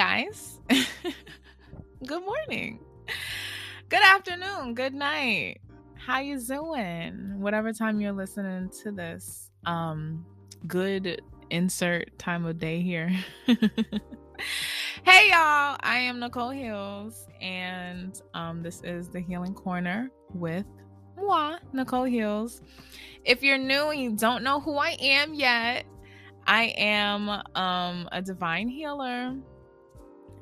guys. good morning. Good afternoon. Good night. How you doing? Whatever time you're listening to this. Um good insert time of day here. hey y'all, I am Nicole Heals and um this is the Healing Corner with moi, Nicole Heals. If you're new and you don't know who I am yet, I am um, a divine healer.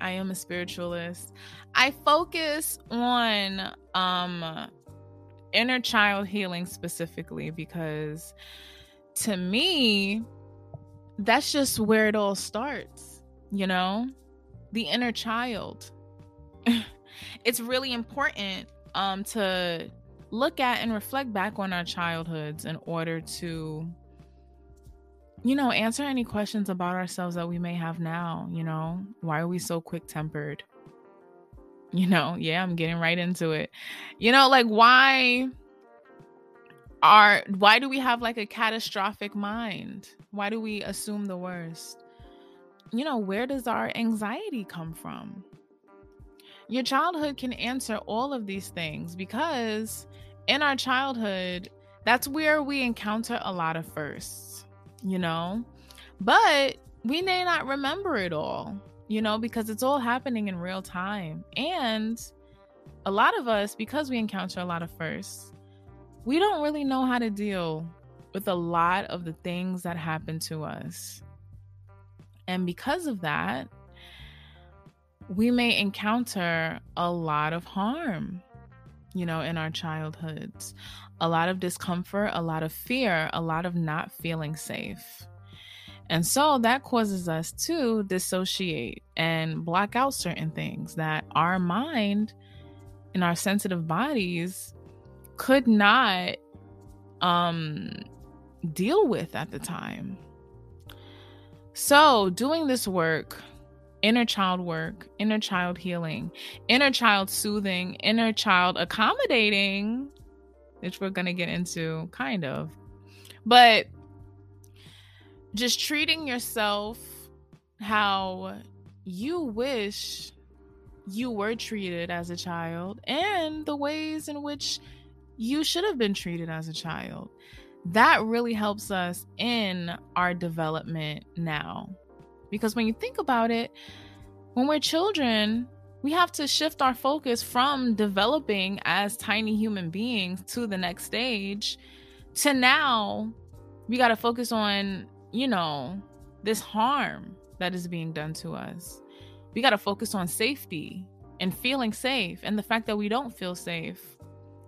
I am a spiritualist. I focus on um, inner child healing specifically because to me, that's just where it all starts, you know? The inner child. it's really important um, to look at and reflect back on our childhoods in order to you know answer any questions about ourselves that we may have now you know? Why are we so quick tempered you know yeah i'm getting right into it. You know like why are why do we have like a catastrophic mind? Why do we assume the worst? You know where does our anxiety come from? Your childhood can answer all of these things because in our childhood, that's where we encounter a lot of firsts, you know? But we may not remember it all, you know, because it's all happening in real time. And a lot of us, because we encounter a lot of firsts, we don't really know how to deal with a lot of the things that happen to us. And because of that, we may encounter a lot of harm you know, in our childhoods. A lot of discomfort, a lot of fear, a lot of not feeling safe. And so that causes us to dissociate and block out certain things that our mind and our sensitive bodies could not um deal with at the time. So, doing this work inner child work, inner child healing, inner child soothing, inner child accommodating, which we're going to get into kind of. But just treating yourself how you wish you were treated as a child and the ways in which you should have been treated as a child. That really helps us in our development now because when you think about it, when we're children, we have to shift our focus from developing as tiny human beings to the next stage to now we got to focus on, you know, this harm that is being done to us. We got to focus on safety and feeling safe and the fact that we don't feel safe.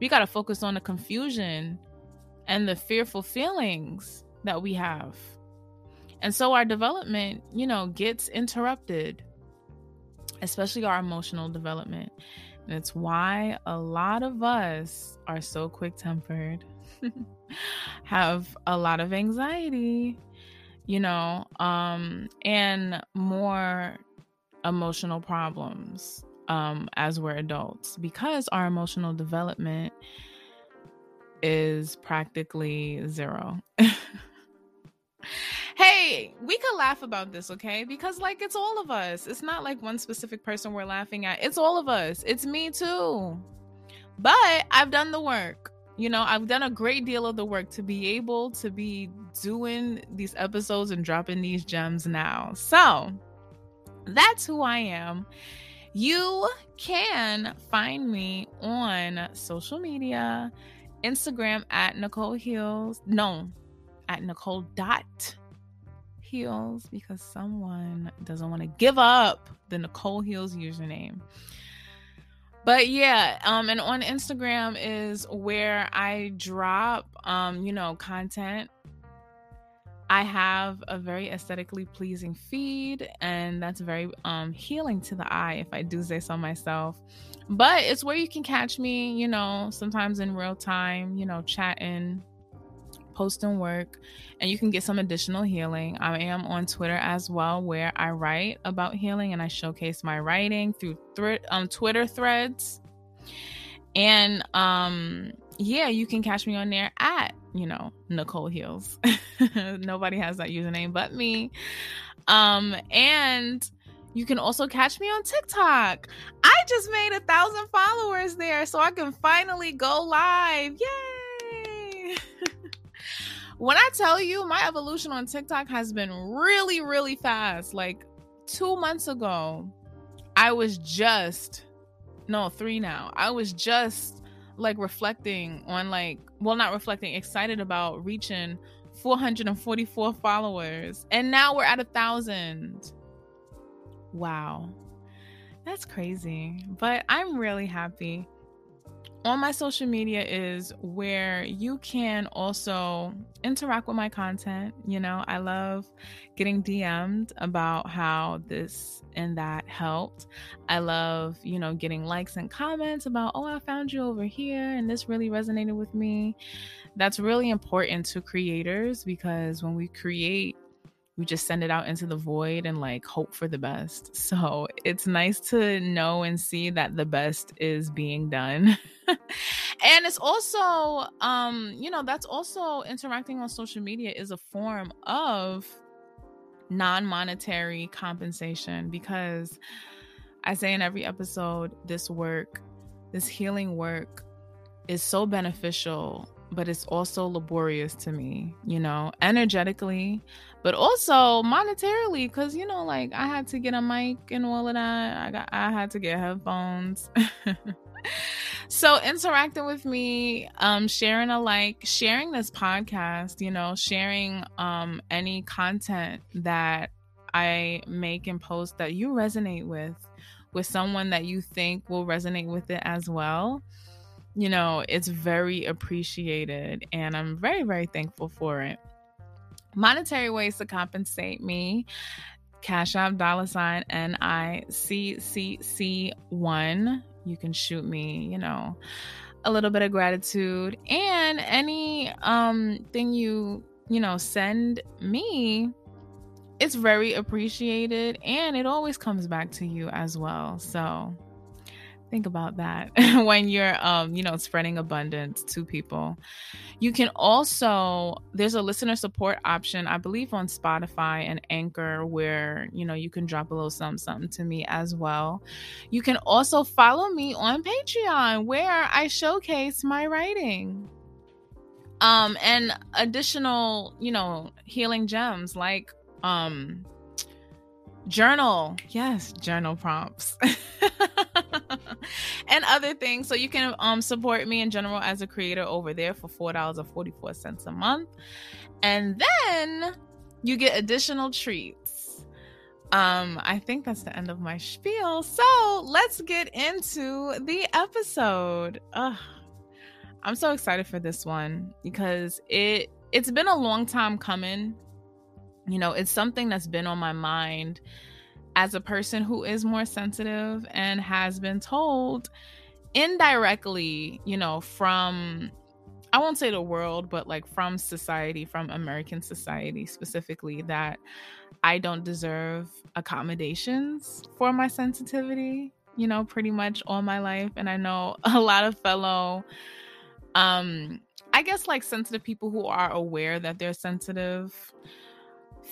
We got to focus on the confusion and the fearful feelings that we have. And so our development, you know, gets interrupted, especially our emotional development. And it's why a lot of us are so quick tempered, have a lot of anxiety, you know, um, and more emotional problems um, as we're adults because our emotional development is practically zero. hey, we could laugh about this, okay? Because like it's all of us. It's not like one specific person we're laughing at. It's all of us. It's me too. But I've done the work. You know, I've done a great deal of the work to be able to be doing these episodes and dropping these gems now. So, that's who I am. You can find me on social media, Instagram at Nicole Heals. No, at Nicole dot Heals because someone doesn't want to give up the Nicole Heals username. But yeah, um, and on Instagram is where I drop, um, you know, content. I have a very aesthetically pleasing feed, and that's very um healing to the eye, if I do say so myself. But it's where you can catch me, you know, sometimes in real time, you know, chatting, post and work, and you can get some additional healing. I am on Twitter as well, where I write about healing and I showcase my writing through th- um, Twitter threads. And um, yeah, you can catch me on there at you know Nicole Heals. Nobody has that username but me. Um, and You can also catch me on TikTok. I just made a thousand followers there, so I can finally go live. Yay! when I tell you my evolution on TikTok has been really, really fast. Like two months ago, I was just, no, three now. I was just like reflecting on, like, well, not reflecting, excited about reaching 444 followers. And now we're at a thousand. Wow. That's crazy. But I'm really happy. On my social media is where you can also interact with my content. You know, I love getting DM'd about how this and that helped. I love, you know, getting likes and comments about, oh, I found you over here and this really resonated with me. That's really important to creators because when we create we just send it out into the void and like hope for the best. So it's nice to know and see that the best is being done. and it's also um you know that's also interacting on social media is a form of non-monetary compensation because I say in every episode this work this healing work is so beneficial but it's also laborious to me, you know, energetically, but also monetarily because you know like i had to get a mic and all of that. I got i had to get headphones. So interacting with me um sharing a like sharing this podcast you know sharing um any content that i make and post that you resonate with with someone that you think will resonate with it as well you know it's very appreciated and i'm very very thankful for it. Monetary ways to compensate me cash app dollar sign n-i-c-c-c-1 you can shoot me you know a little bit of gratitude and any um thing you you know send me it's very appreciated and it always comes back to you as well. So think about that when you're um you know spreading abundance to people. You can also there's a listener support option i believe on spotify and anchor where you know you can drop a little something something to me as well. You can also follow me on patreon where i showcase my writing. Um and additional you know healing gems like um journal. Yes journal prompts. And other things. So you can um support me in general as a creator over there for four dollars or 44 cents a month. And then you get additional treats. Um i think that's the end of my spiel. So let's get into the episode. Ugh, i'm so excited for this one because it it's been a long time coming you know, it's something that's been on my mind as a person who is more sensitive and has been told indirectly, you know, from I won't say the world, but like from society, from American society specifically, that I don't deserve accommodations for my sensitivity, you know, pretty much all my life. And I know a lot of fellow, um, I guess like sensitive people who are aware that they're sensitive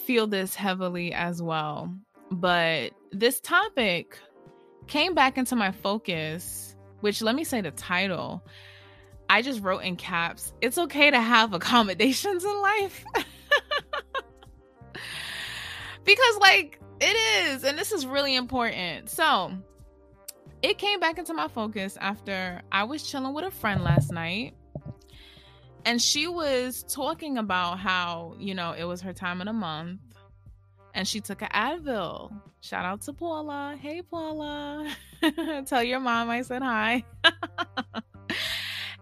feel this heavily as well. But this topic came back into my focus, which let me say the title. I just wrote in caps, it's okay to have accommodations in life. because, like, it is. And this is really important. So, it came back into my focus after I was chilling with a friend last night and she was talking about how you know it was her time of the month. And she took an advil. Shout out to paula. Hey paula. Tell your mom i said hi.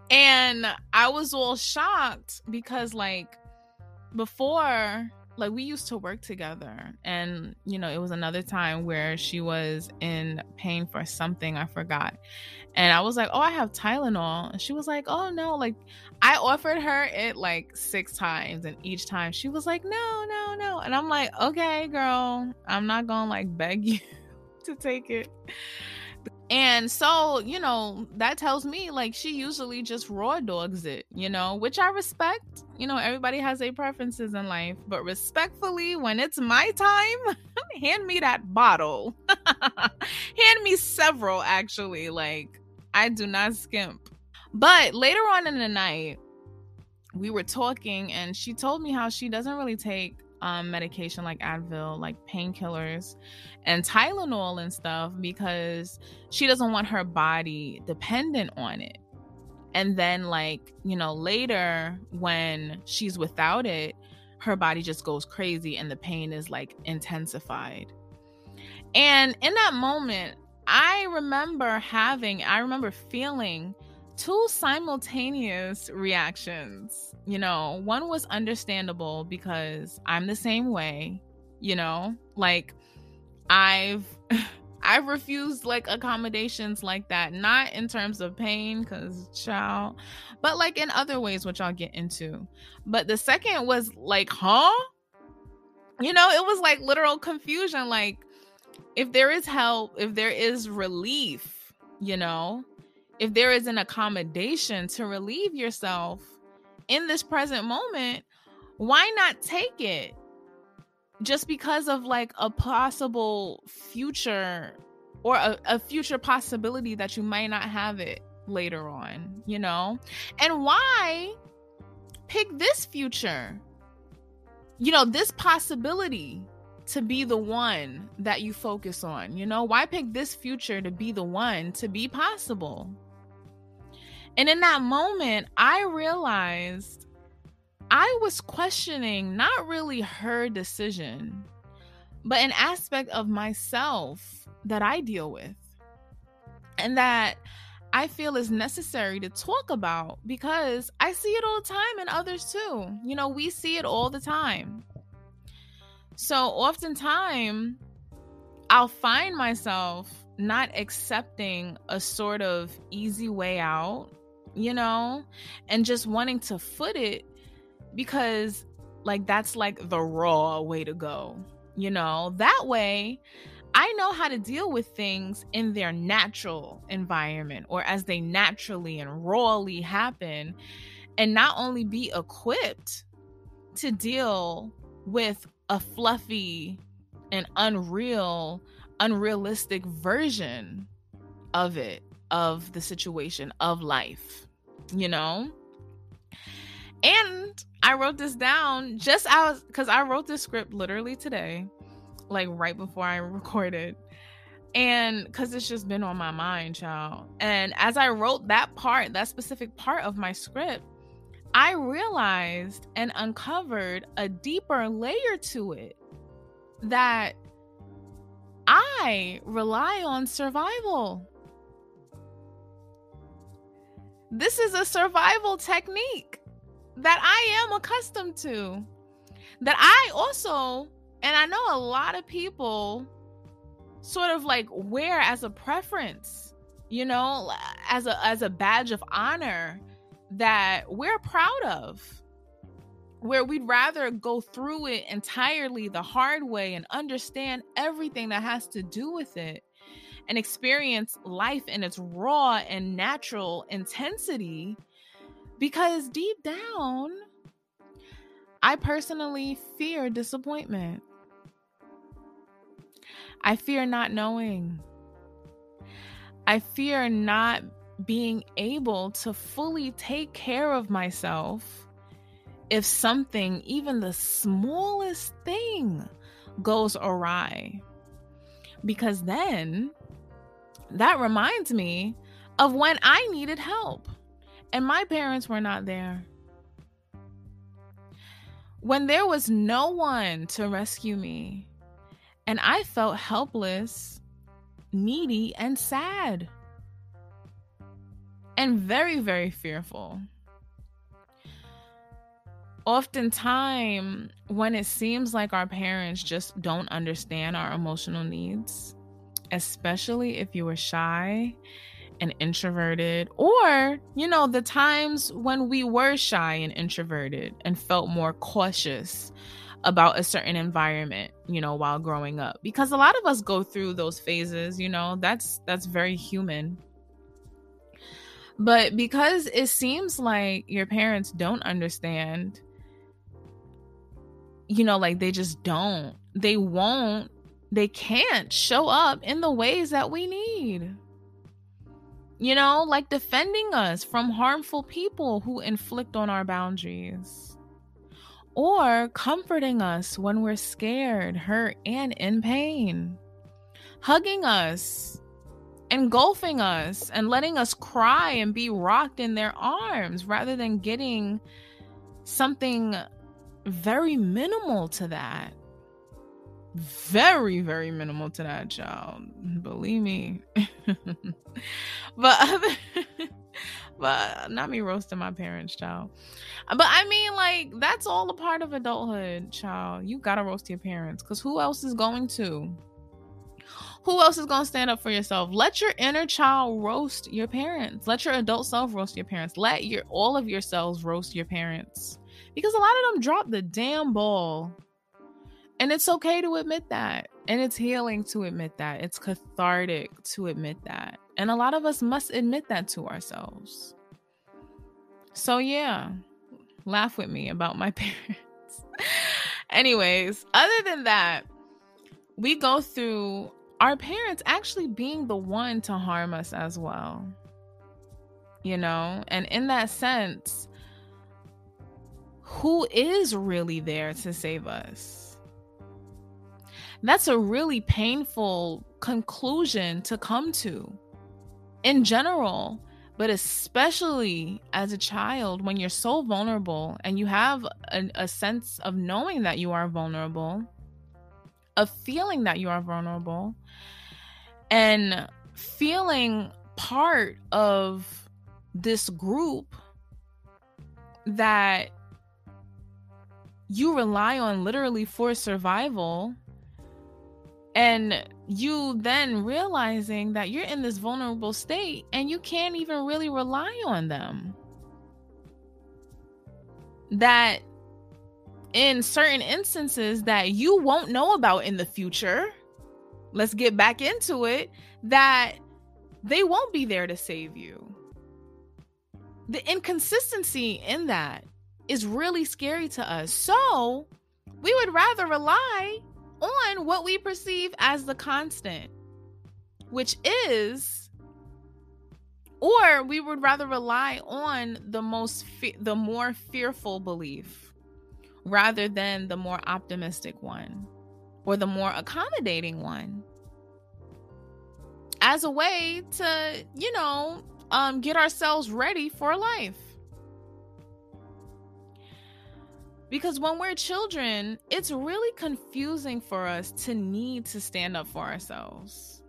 And i was all shocked because like before like we used to work together and you know it was another time where she was in pain for something i forgot and i was like oh i have tylenol and she was like oh no like I offered her it like six times, and each time she was like, no, no, no. And I'm like, okay, girl, I'm not gonna like beg you to take it. And so, you know, that tells me like she usually just raw dogs it, you know, which I respect. You know, everybody has their preferences in life, but respectfully, when it's my time hand me that bottle. hand me several, actually. Like, I do not skimp. But later on in the night, we were talking, and she told me how she doesn't really take um, medication like Advil, like painkillers, and Tylenol and stuff because she doesn't want her body dependent on it. And then, like, you know, later when she's without it, her body just goes crazy and the pain is like intensified. And in that moment, I remember having, I remember feeling two simultaneous reactions. You know, one was understandable because I'm the same way, you know, like I've I've refused like accommodations like that, not in terms of pain, because child, but like in other ways, which I'll get into. But the second was like, huh? You know, it was like literal confusion. Like, if there is help, if there is relief, you know, if there is an accommodation to relieve yourself in this present moment, why not take it? Just because of like a possible future or a, a future possibility that you might not have it later on, you know? And why pick this future? You know, this possibility to be the one that you focus on. You know, why pick this future to be the one to be possible? And in that moment, I realized I was questioning not really her decision, but an aspect of myself that I deal with and that I feel is necessary to talk about because I see it all the time in others too. You know, we see it all the time. So oftentimes, I'll find myself not accepting a sort of easy way out you know, and just wanting to foot it because like that's like the raw way to go, you know. That way, I know how to deal with things in their natural environment or as they naturally and rawly happen, and not only be equipped to deal with a fluffy and unreal, unrealistic version of it, of the situation, of life you know? And I wrote this down just as because I wrote this script literally today, like right before I recorded. And because it's just been on my mind, child. And as I wrote that part, that specific part of my script, I realized and uncovered a deeper layer to it that I rely on survival. This is a survival technique that I am accustomed to. That I also, and I know a lot of people sort of like wear as a preference, you know, as a as a badge of honor that we're proud of. Where we'd rather go through it entirely the hard way and understand everything that has to do with it and experience life in its raw and natural intensity because deep down, I personally fear disappointment. I fear not knowing. I fear not being able to fully take care of myself if something, even the smallest thing, goes awry. Because then that reminds me of when I needed help and my parents were not there. When there was no one to rescue me, and I felt helpless, needy, and sad, and very, very fearful. Oftentimes, when it seems like our parents just don't understand our emotional needs, especially if you were shy and introverted, or, you know, the times when we were shy and introverted and felt more cautious about a certain environment you know while growing up. Because a lot of us go through those phases you know that's that's very human. But because it seems like your parents don't understand you know like they just don't. They won't they can't show up in the ways that we need. You know, like defending us from harmful people who inflict on our boundaries, or comforting us when we're scared, hurt, and in pain, hugging us, engulfing us, and letting us cry and be rocked in their arms rather than getting something very minimal to that very very minimal to that child believe me. But other but not me roasting my parents child but i mean like that's all a part of adulthood child. You gotta roast your parents because who else is going to? Who else is going to stand up for yourself? Let your inner child roast your parents. Let your adult self roast your parents. Let your all of yourselves roast your parents. Because a lot of them drop the damn ball and it's okay to admit that. And it's healing to admit that. It's cathartic to admit that. And a lot of us must admit that to ourselves. So, yeah, laugh with me about my parents. Anyways, other than that, we go through our parents actually being the one to harm us as well. You know, and in that sense, who is really there to save us? That's a really painful conclusion to come to in general, but especially as a child when you're so vulnerable and you have a, a sense of knowing that you are vulnerable, of feeling that you are vulnerable, and feeling part of this group that you rely on literally for survival and you then realizing that you're in this vulnerable state and you can't even really rely on them. That in certain instances that you won't know about in the future let's get back into it that they won't be there to save you. The inconsistency in that is really scary to us. So we would rather rely on what we perceive as the constant, which is or we would rather rely on the most fe- the more fearful belief rather than the more optimistic one or the more accommodating one as a way to you know um, get ourselves ready for life Because when we're children, it's really confusing for us to need to stand up for ourselves.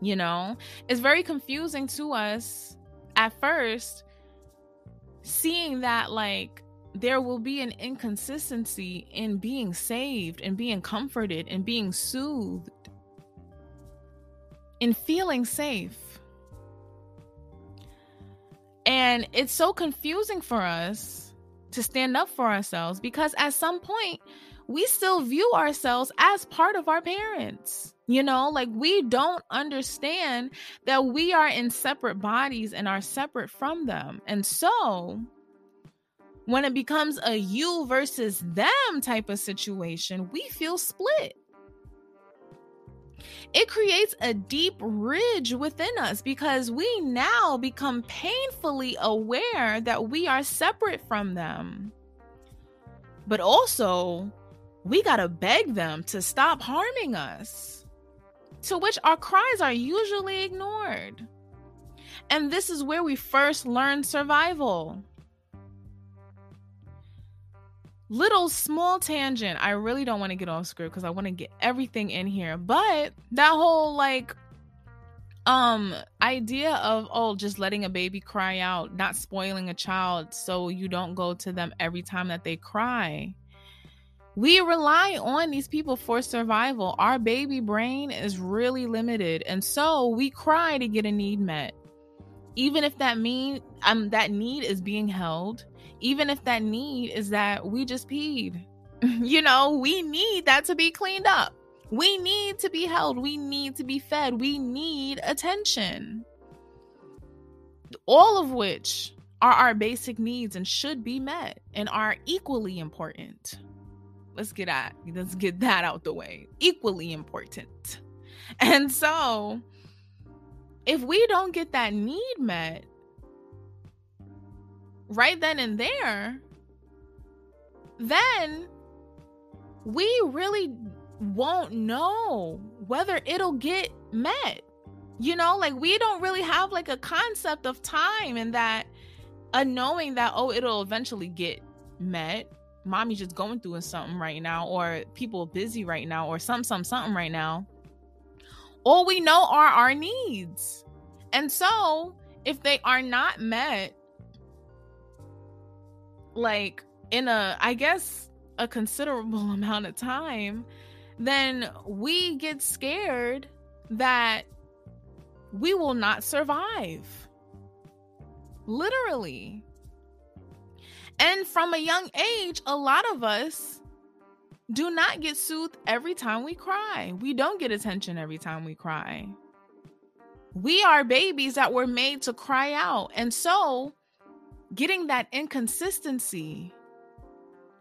You know, it's very confusing to us at first seeing that, like, there will be an inconsistency in being saved and being comforted and being soothed, in feeling safe. And it's so confusing for us to stand up for ourselves because at some point we still view ourselves as part of our parents. You know, like we don't understand that we are in separate bodies and are separate from them. And so when it becomes a you versus them type of situation, we feel split it creates a deep ridge within us because we now become painfully aware that we are separate from them. But also, we got to beg them to stop harming us, to which our cries are usually ignored. And this is where we first learn survival little small tangent. I really don't want to get off script because I want to get everything in here. But that whole like um idea of oh just letting a baby cry out, not spoiling a child so you don't go to them every time that they cry. We rely on these people for survival. Our baby brain is really limited, and so we cry to get a need met. Even if that mean um that need is being held, even if that need is that we just peed. you know, we need that to be cleaned up. We need to be held. We need to be fed. We need attention. All of which are our basic needs and should be met and are equally important. Let's get at let's get that out the way. Equally important. And so if we don't get that need met right then and there, then we really won't know whether it'll get met. You know, like we don't really have like a concept of time and that a knowing that oh it'll eventually get met. Mommy's just going through something right now or people busy right now or some some something right now. All we know are our needs. And so, if they are not met like in a I guess a considerable amount of time, then we get scared that we will not survive. Literally. And from a young age, a lot of us do not get soothed every time we cry. We don't get attention every time we cry. We are babies that were made to cry out. And so, getting that inconsistency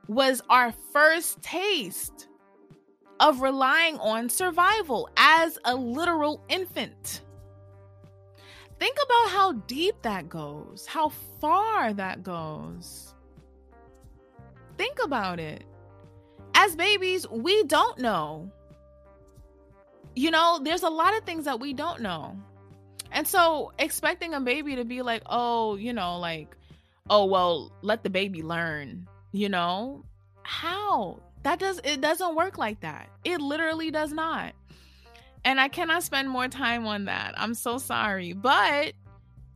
was our first taste of relying on survival as a literal infant. Think about how deep that goes, how far that goes. Think about it. As babies, we don't know. You know, there's a lot of things that we don't know. And so, expecting a baby to be like, oh, you know, like, oh, well, let the baby learn, you know? How? That does it doesn't work like that. It literally does not. And I cannot spend more time on that. I'm so sorry. But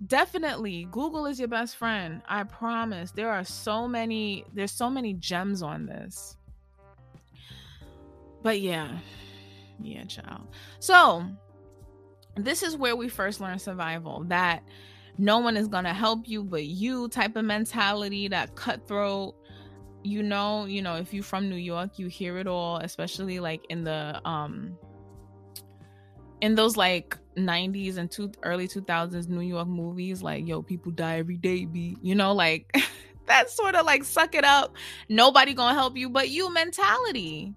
definitely Google is your best friend. I promise. There are so many there's so many gems on this. But yeah. Yeah, child. So, this is where we first learn survival. That no one is going to help you but you type of mentality, that cutthroat you know, you know, if you're from New York, you hear it all, especially like in the um in those like 90s and two early 2000s New York movies, like yo, people die every day, be you know, like that sort of like suck it up, nobody gonna help you but you mentality.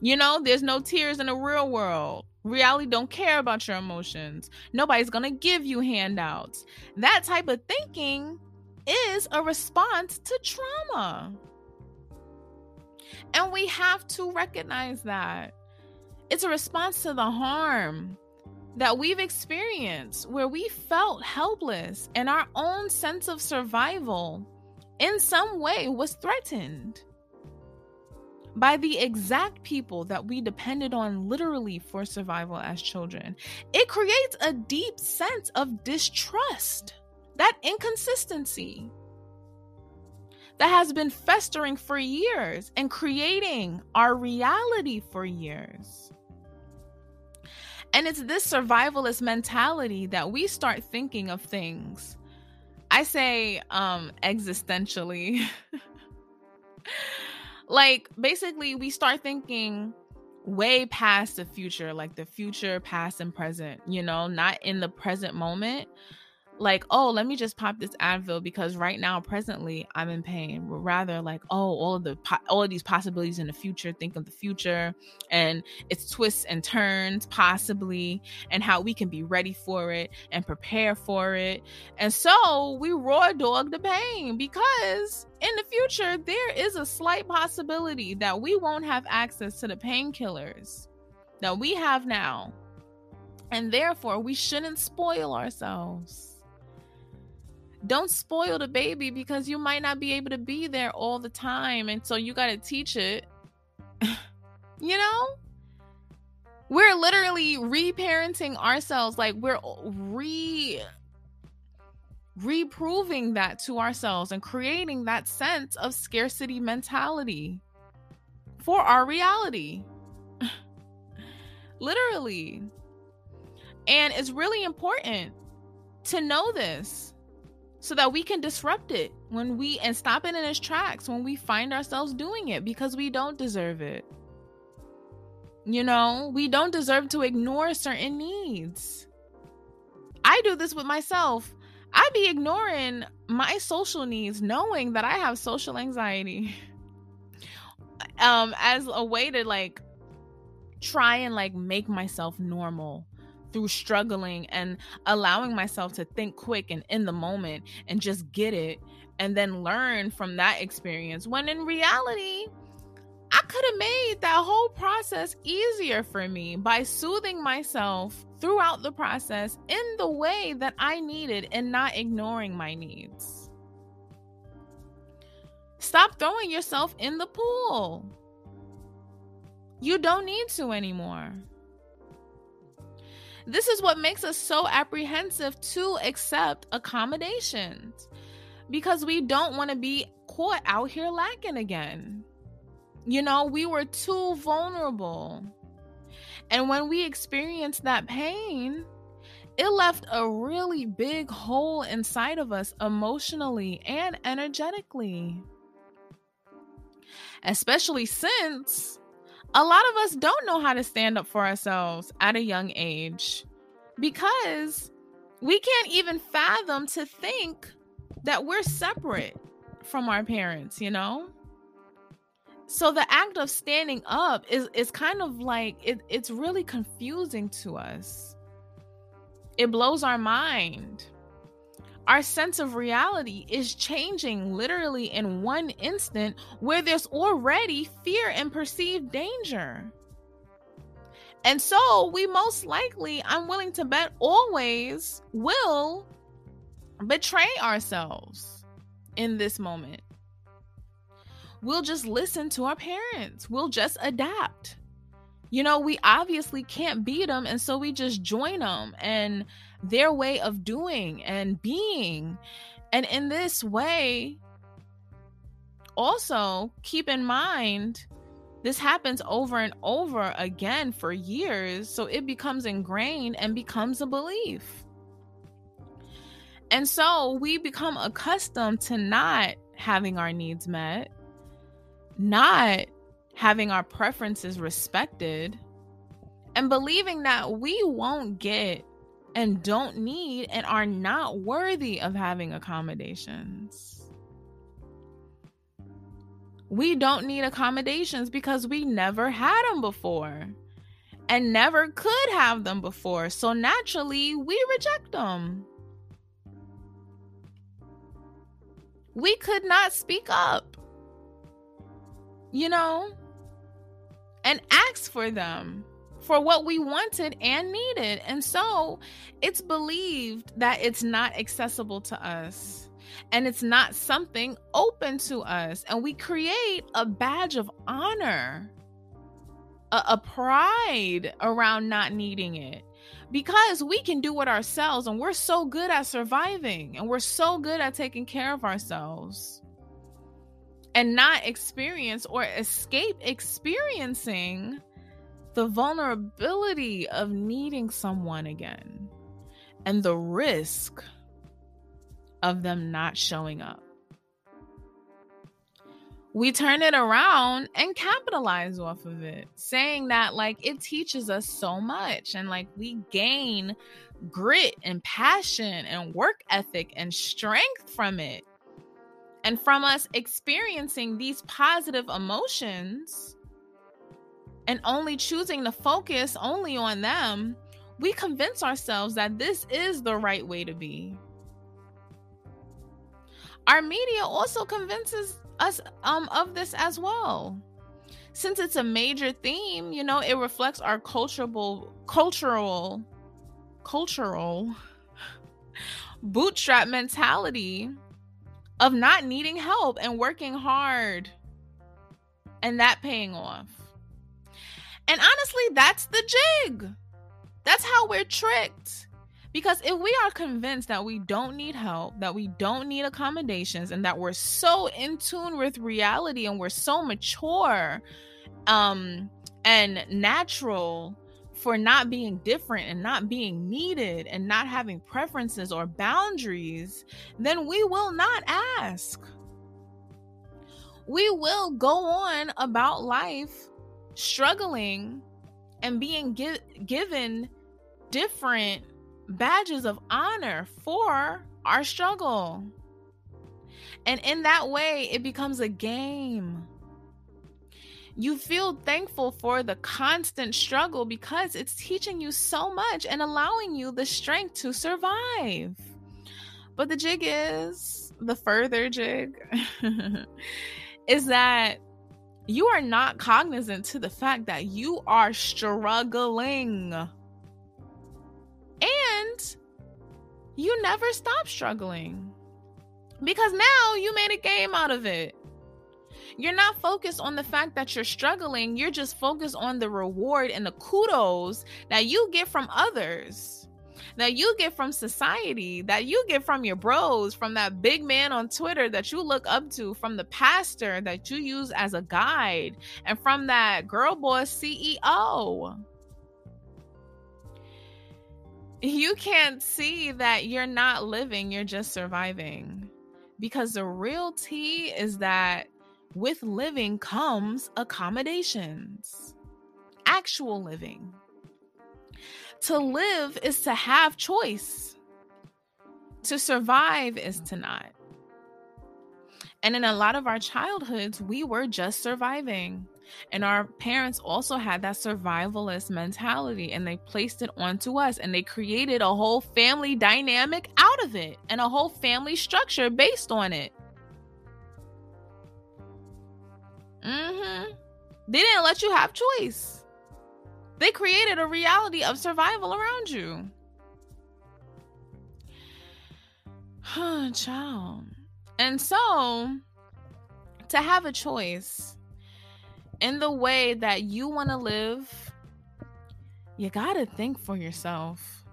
You know, there's no tears in the real world. Reality don't care about your emotions. Nobody's gonna give you handouts. That type of thinking is a response to trauma. And we have to recognize that. It's a response to the harm that we've experienced where we felt helpless and our own sense of survival in some way was threatened by the exact people that we depended on literally for survival as children. It creates a deep sense of distrust, that inconsistency that has been festering for years and creating our reality for years. And it's this survivalist mentality that we start thinking of things. I say um existentially. like basically we start thinking way past the future, like the future, past and present, you know, not in the present moment, like, oh, let me just pop this Advil because right now, presently, I'm in pain. Rather, like, oh, all of the all of these possibilities in the future. Think of the future and its twists and turns, possibly, and how we can be ready for it and prepare for it. And so we raw dog the pain because in the future there is a slight possibility that we won't have access to the painkillers that we have now. And therefore, we shouldn't spoil ourselves don't spoil the baby because you might not be able to be there all the time and so you got to teach it. You know? We're literally reparenting ourselves like we're re reproving that to ourselves and creating that sense of scarcity mentality for our reality. Literally. And it's really important to know this so that we can disrupt it when we and stop it in its tracks when we find ourselves doing it because we don't deserve it. You know, we don't deserve to ignore certain needs. I do this with myself. I be ignoring my social needs knowing that I have social anxiety. um as a way to like try and like make myself normal through struggling and allowing myself to think quick and in the moment and just get it and then learn from that experience when in reality I could have made that whole process easier for me by soothing myself throughout the process in the way that I needed and not ignoring my needs. Stop throwing yourself in the pool. You don't need to anymore. This is what makes us so apprehensive to accept accommodations because we don't want to be caught out here lacking again. You know, we were too vulnerable. And when we experienced that pain, it left a really big hole inside of us emotionally and energetically. Especially since a lot of us don't know how to stand up for ourselves at a young age because we can't even fathom to think that we're separate from our parents, you know? so the act of standing up is is kind of like it, it's really confusing to us it blows our mind our sense of reality is changing literally in one instant where there's already fear and perceived danger and so we most likely i'm willing to bet always will betray ourselves in this moment we'll just listen to our parents. We'll just adapt. You know, we obviously can't beat them. And so we just join them and their way of doing and being. And in this way, also keep in mind, this happens over and over again for years. So it becomes ingrained and becomes a belief. And so we become accustomed to not having our needs met not having our preferences respected and believing that we won't get and don't need and are not worthy of having accommodations. We don't need accommodations because we never had them before and never could have them before. So naturally, we reject them. We could not speak up you know, and ask for them for what we wanted and needed. And so it's believed that it's not accessible to us and it's not something open to us. And we create a badge of honor, a, a pride around not needing it because we can do it ourselves and we're so good at surviving and we're so good at taking care of ourselves and not experience or escape experiencing the vulnerability of needing someone again and the risk of them not showing up. We turn it around and capitalize off of it, saying that like it teaches us so much and like we gain grit and passion and work ethic and strength from it and from us experiencing these positive emotions and only choosing to focus only on them, we convince ourselves that this is the right way to be. Our media also convinces us um, of this as well. Since it's a major theme, you know, it reflects our cultural cultural cultural bootstrap mentality of not needing help and working hard and that paying off. And honestly, that's the jig. That's how we're tricked. Because if we are convinced that we don't need help, that we don't need accommodations, and that we're so in tune with reality and we're so mature um, and natural for not being different and not being needed and not having preferences or boundaries, then we will not ask. We will go on about life struggling and being gi- given different badges of honor for our struggle. And in that way, it becomes a game. You feel thankful for the constant struggle because it's teaching you so much and allowing you the strength to survive. But the jig is the further jig is that you are not cognizant to the fact that you are struggling. And you never stop struggling because now you made a game out of it. You're not focused on the fact that you're struggling, you're just focused on the reward and the kudos that you get from others. That you get from society, that you get from your bros, from that big man on Twitter that you look up to, from the pastor that you use as a guide, and from that girl boss CEO you can't see that you're not living, you're just surviving. Because the real tea is that with living comes accommodations, actual living. To live is to have choice, to survive is to not. And in a lot of our childhoods, we were just surviving. And our parents also had that survivalist mentality and they placed it onto us and they created a whole family dynamic out of it and a whole family structure based on it. Mhm. They didn't let you have choice. They created a reality of survival around you. Huh, child. And so to have a choice in the way that you want to live, you got to think for yourself.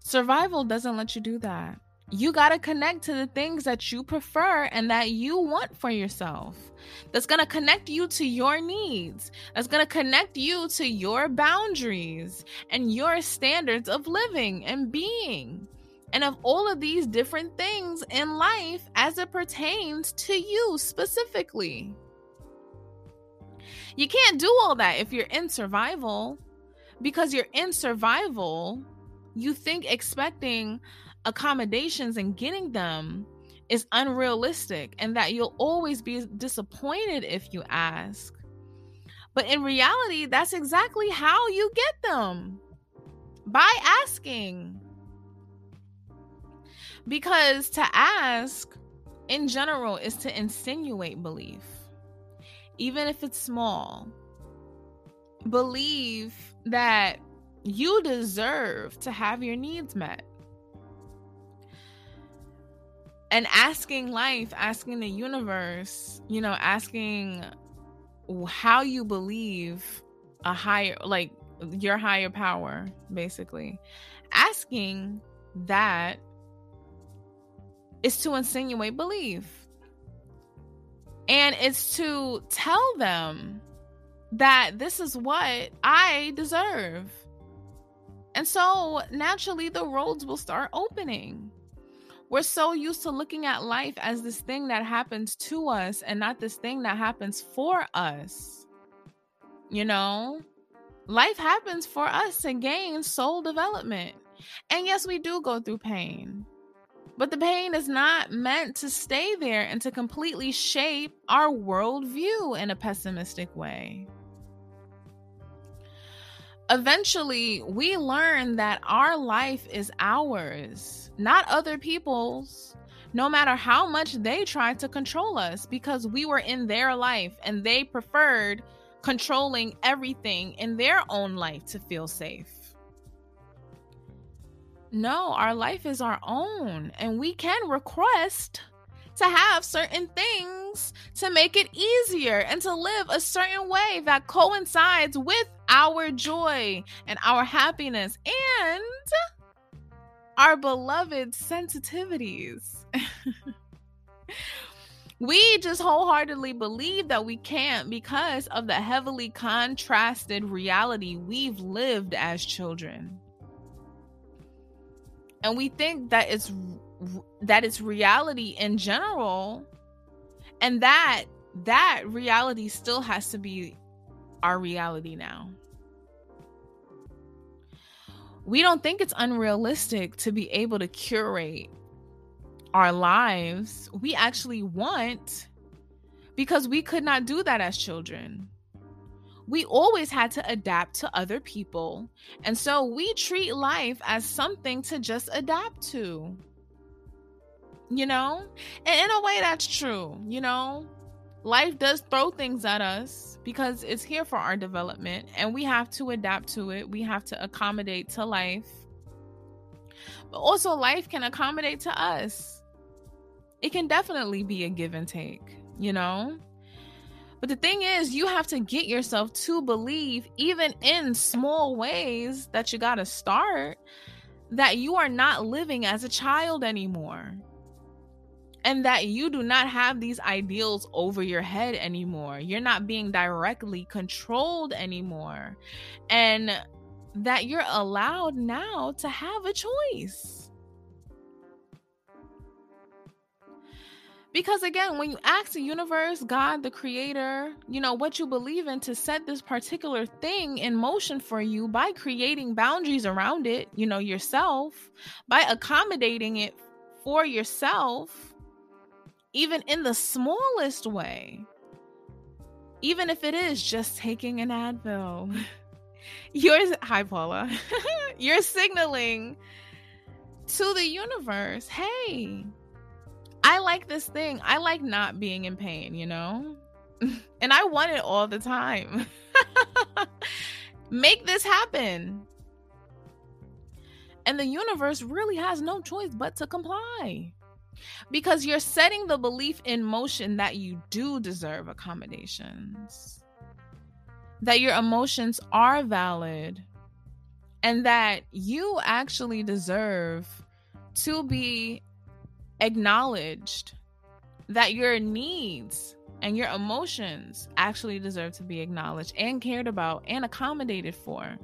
Survival doesn't let you do that. You got to connect to the things that you prefer and that you want for yourself. That's going to connect you to your needs. That's going to connect you to your boundaries and your standards of living and being. And of all of these different things in life as it pertains to you specifically. You can't do all that if you're in survival because you're in survival. You think expecting accommodations and getting them is unrealistic and that you'll always be disappointed if you ask. But in reality, that's exactly how you get them by asking. Because to ask in general is to insinuate belief even if it's small. Believe that you deserve to have your needs met. And asking life, asking the universe, you know, asking how you believe a higher, like your higher power, basically. Asking that is to insinuate belief. And it's to tell them that this is what I deserve. And so naturally, the roads will start opening. We're so used to looking at life as this thing that happens to us and not this thing that happens for us. You know, life happens for us to gain soul development. And yes, we do go through pain. But the pain is not meant to stay there and to completely shape our worldview in a pessimistic way. Eventually, we learn that our life is ours, not other people's, no matter how much they tried to control us, because we were in their life and they preferred controlling everything in their own life to feel safe. No, our life is our own, and we can request to have certain things to make it easier and to live a certain way that coincides with our joy and our happiness and our beloved sensitivities. we just wholeheartedly believe that we can't because of the heavily contrasted reality we've lived as children and we think that it's that it's reality in general and that that reality still has to be our reality now we don't think it's unrealistic to be able to curate our lives we actually want because we could not do that as children. We always had to adapt to other people. And so we treat life as something to just adapt to. You know? And in a way, that's true. You know, life does throw things at us because it's here for our development and we have to adapt to it. We have to accommodate to life. But also, life can accommodate to us. It can definitely be a give and take, you know? But the thing is, you have to get yourself to believe, even in small ways that you got to start, that you are not living as a child anymore and that you do not have these ideals over your head anymore. You're not being directly controlled anymore. And that you're allowed now to have a choice. Because again, when you ask the universe, God, the creator, you know, what you believe in to set this particular thing in motion for you by creating boundaries around it, you know, yourself, by accommodating it for yourself, even in the smallest way, even if it is just taking an Advil. You're hi Paula. You're signaling to the universe, "Hey, I like this thing. I like not being in pain, you know? and I want it all the time. Make this happen." And the universe really has no choice but to comply because you're setting the belief in motion that you do deserve accommodations, that your emotions are valid, and that you actually deserve to be acknowledged, that your needs and your emotions actually deserve to be acknowledged and cared about and accommodated for.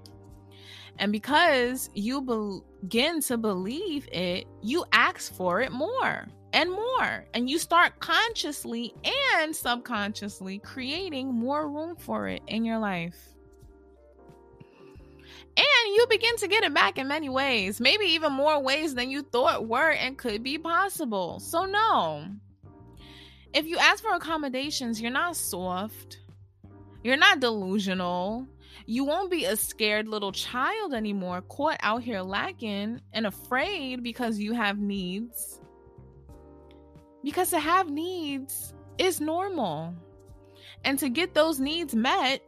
And because you begin to believe it, you ask for it more and more. And you start consciously and subconsciously creating more room for it in your life. And you begin to get it back in many ways, maybe even more ways than you thought were and could be possible. So, no. If you ask for accommodations, you're not soft. You're not delusional. You won't be a scared little child anymore, caught out here lacking and afraid because you have needs. Because to have needs is normal. And to get those needs met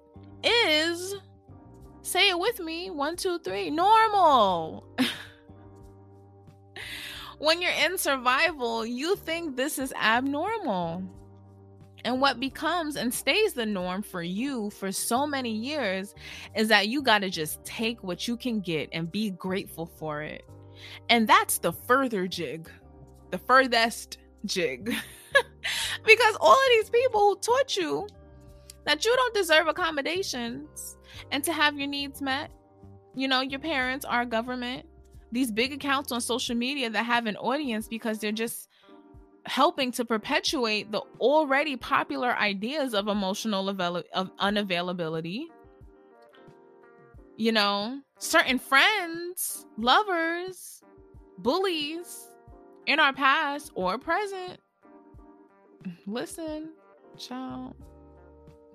is, say it with me, one, two, three, normal. when you're in survival, you think this is abnormal. And what becomes and stays the norm for you for so many years is that you got to just take what you can get and be grateful for it. And that's the further jig, the furthest jig. because all of these people who taught you that you don't deserve accommodations and to have your needs met, you know, your parents, our government, these big accounts on social media that have an audience because they're just helping to perpetuate the already popular ideas of emotional avail- of unavailability. You know, certain friends, lovers, bullies in our past or present. Listen, child,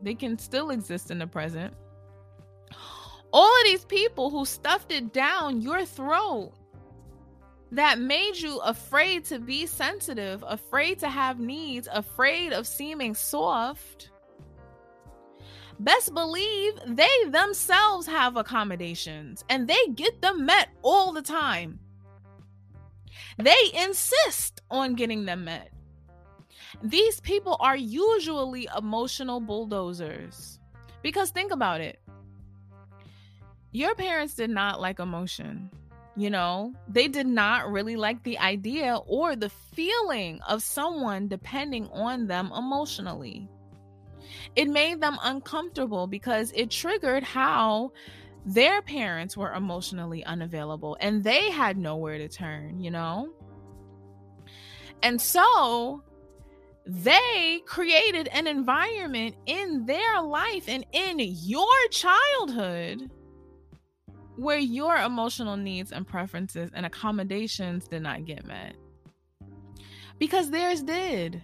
they can still exist in the present. All of these people who stuffed it down your throat that made you afraid to be sensitive, afraid to have needs, afraid of seeming soft, best believe they themselves have accommodations and they get them met all the time. They insist on getting them met. These people are usually emotional bulldozers. Because think about it. Your parents did not like emotion. You know, they did not really like the idea or the feeling of someone depending on them emotionally. It made them uncomfortable because it triggered how their parents were emotionally unavailable and they had nowhere to turn, you know? And so they created an environment in their life and in your childhood where your emotional needs and preferences and accommodations did not get met. Because theirs did.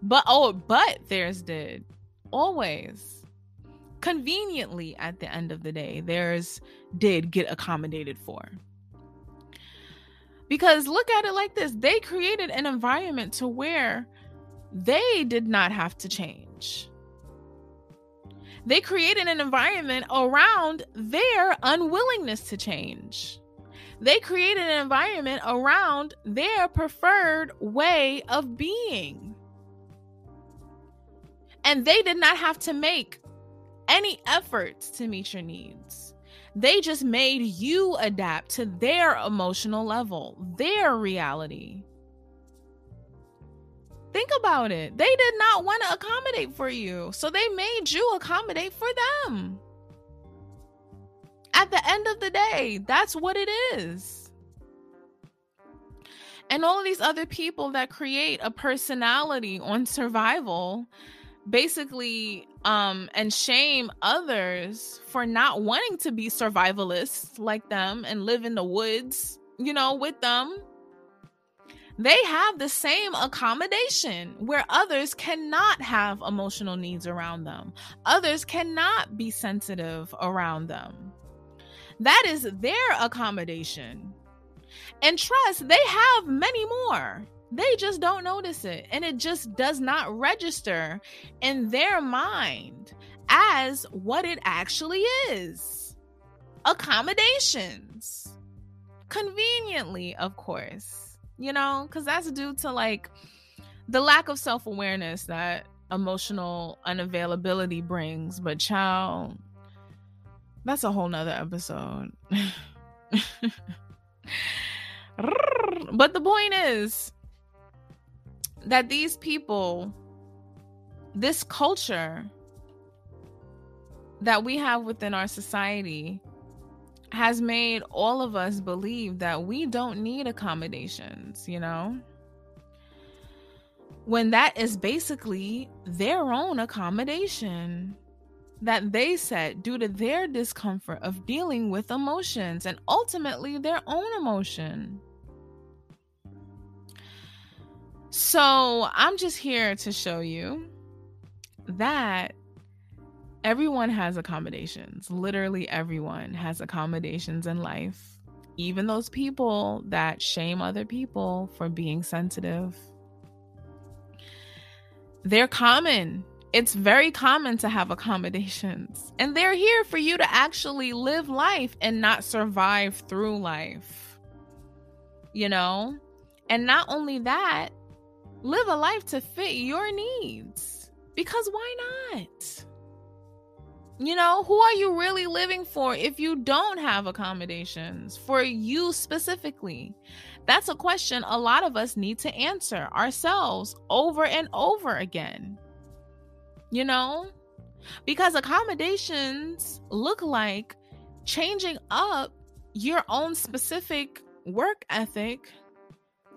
But oh, but theirs did. Always. Conveniently at the end of the day, theirs did get accommodated for. Because look at it like this they created an environment to where they did not have to change. They created an environment around their unwillingness to change. They created an environment around their preferred way of being. And they did not have to make any efforts to meet your needs. They just made you adapt to their emotional level, their reality. Think about it. They did not want to accommodate for you. So they made you accommodate for them. At the end of the day, that's what it is. And all these other people that create a personality on survival basically um and shame others for not wanting to be survivalists like them and live in the woods, you know, with them they have the same accommodation where others cannot have emotional needs around them. Others cannot be sensitive around them. That is their accommodation. And trust, they have many more. They just don't notice it. And it just does not register in their mind as what it actually is accommodations. Conveniently, of course you know, because that's due to like the lack of self awareness that emotional unavailability brings. But, child, that's a whole nother episode. but the point is that these people, this culture that we have within our society, has made all of us believe that we don't need accommodations, you know? When that is basically their own accommodation that they set due to their discomfort of dealing with emotions and ultimately their own emotion. So, I'm just here to show you that everyone has accommodations. Literally everyone has accommodations in life. Even those people that shame other people for being sensitive. They're common. It's very common to have accommodations. And they're here for you to actually live life and not survive through life. You know? And not only that, live a life to fit your needs. Because why not? You know, who are you really living for if you don't have accommodations for you specifically? That's a question a lot of us need to answer ourselves over and over again. You know, because accommodations look like changing up your own specific work ethic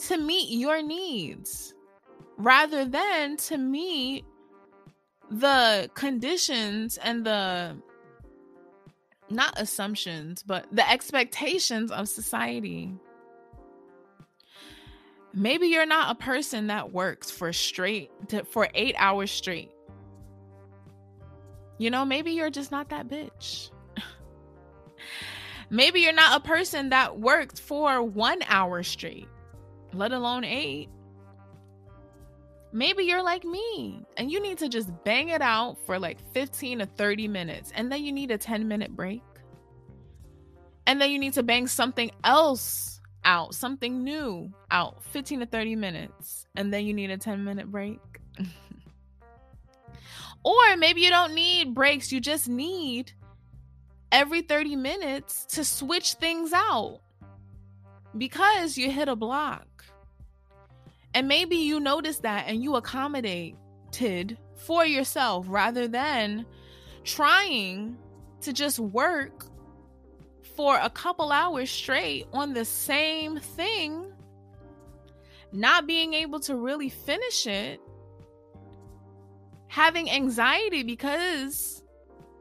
to meet your needs rather than to meet the conditions and the not assumptions, but the expectations of society. Maybe you're not a person that works for straight to, for 8 hours straight. You know, maybe you're just not that bitch. maybe you're not a person that works for 1 hour straight, let alone 8. Maybe you're like me and you need to just bang it out for like 15 to 30 minutes and then you need a 10 minute break. And then you need to bang something else out, something new out, 15 to 30 minutes. And then you need a 10 minute break. or maybe you don't need breaks, you just need every 30 minutes to switch things out because you hit a block. And maybe you notice that and you accommodated for yourself rather than trying to just work for a couple hours straight on the same thing, not being able to really finish it, having anxiety because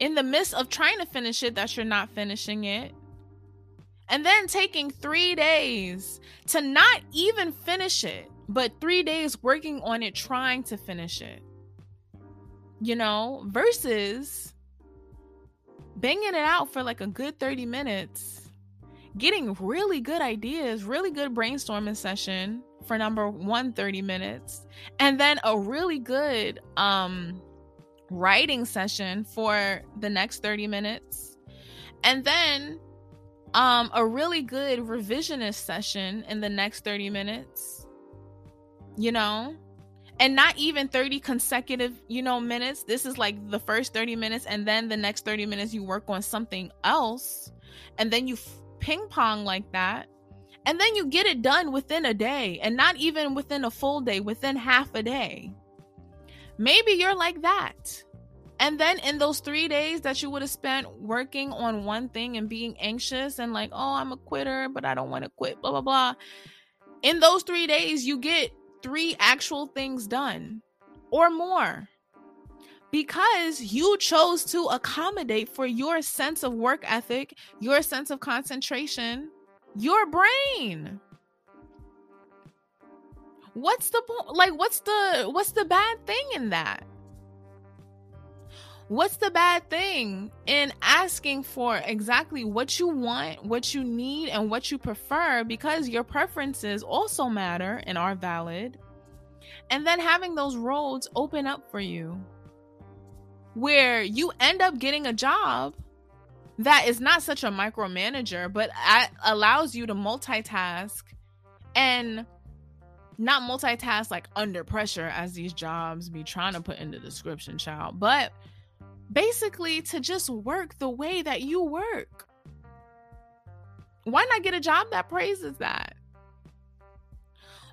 in the midst of trying to finish it, that you're not finishing it. And then taking three days to not even finish it but three days working on it, trying to finish it. You know, versus banging it out for like a good 30 minutes, getting really good ideas, really good brainstorming session for number one 30 minutes, and then a really good um writing session for the next 30 minutes. And then um a really good revisionist session in the next 30 minutes. You know? And not even 30 consecutive, you know, minutes. This is like the first 30 minutes and then the next 30 minutes you work on something else and then you f- ping pong like that. And then you get it done within a day and not even within a full day, within half a day. Maybe you're like that. And then in those three days that you would have spent working on one thing and being anxious and like, oh, I'm a quitter, but I don't want to quit, blah, blah, blah. In those three days, you get three actual things done or more because you chose to accommodate for your sense of work ethic, your sense of concentration, your brain. What's the? Like, what's the what's the bad thing in that? What's the bad thing in asking for exactly what you want, what you need, and what you prefer because your preferences also matter and are valid? And then having those roads open up for you where you end up getting a job that is not such a micromanager, but allows you to multitask and not multitask like under pressure as these jobs be trying to put in the description, child, but basically to just work the way that you work. Why not get a job that praises that?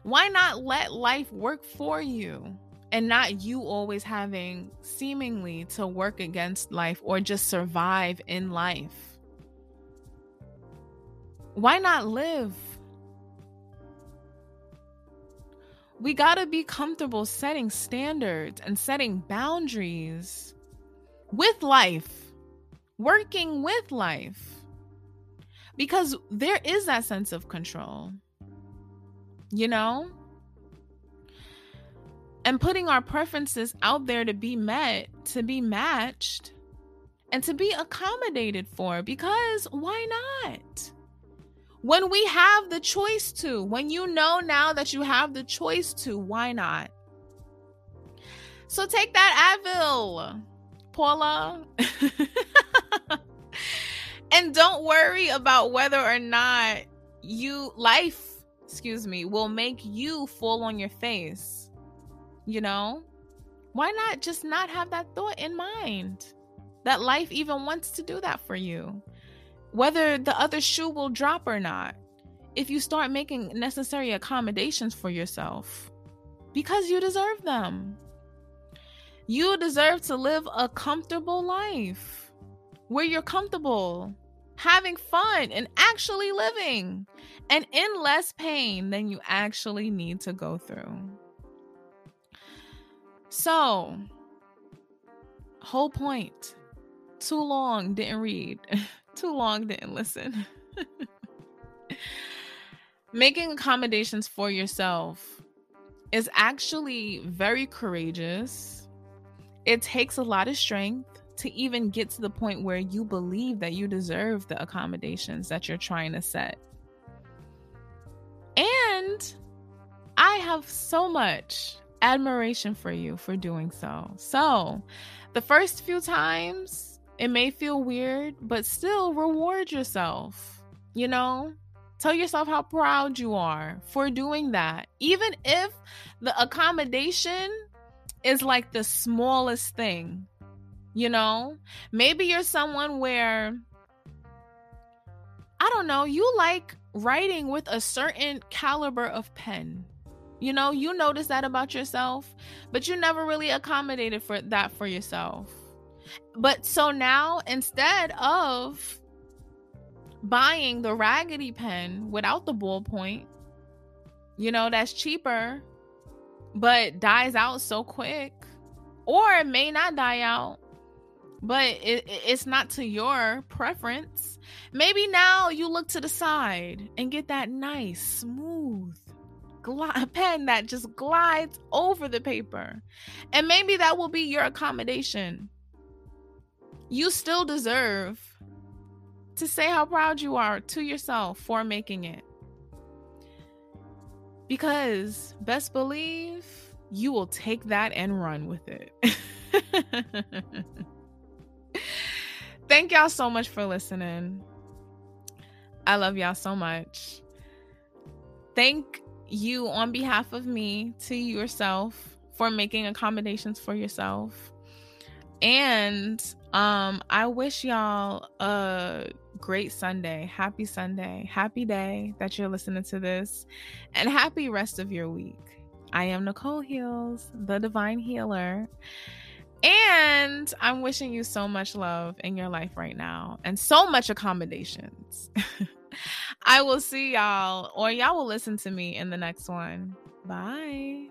Why not let life work for you and not you always having seemingly to work against life or just survive in life? Why not live? We got to be comfortable setting standards and setting boundaries with life, working with life. Because there is that sense of control, you know? And putting our preferences out there to be met, to be matched, and to be accommodated for. Because why not? When we have the choice to, when you know now that you have the choice to, why not? So take that Advil Paula. and don't worry about whether or not you life, excuse me, will make you fall on your face. You know? Why not just not have that thought in mind? That life even wants to do that for you. Whether the other shoe will drop or not. If you start making necessary accommodations for yourself because you deserve them. You deserve to live a comfortable life where you're comfortable, having fun, and actually living, and in less pain than you actually need to go through. So, whole point. Too long, didn't read. Too long, didn't listen. Making accommodations for yourself is actually very courageous it takes a lot of strength to even get to the point where you believe that you deserve the accommodations that you're trying to set. And I have so much admiration for you for doing so. So, the first few times, it may feel weird, but still reward yourself. You know, tell yourself how proud you are for doing that. Even if the accommodation is like the smallest thing. You know, maybe you're someone where I don't know, you like writing with a certain caliber of pen. You know, you notice that about yourself, but you never really accommodated for that for yourself. But so now instead of buying the raggedy pen without the ballpoint, you know, that's cheaper but dies out so quick or it may not die out but it, it's not to your preference maybe now you look to the side and get that nice smooth pen that just glides over the paper. And maybe that will be your accommodation. You still deserve to say how proud you are to yourself for making it. Because best believe you will take that and run with it. Thank y'all so much for listening. I love y'all so much. Thank you on behalf of me to yourself for making accommodations for yourself. And um I wish y'all a great Sunday. Happy Sunday. Happy day that you're listening to this. And happy rest of your week. I am Nicole Heals, the divine healer. And I'm wishing you so much love in your life right now and so much accommodations. I will see y'all, or y'all will listen to me in the next one. Bye.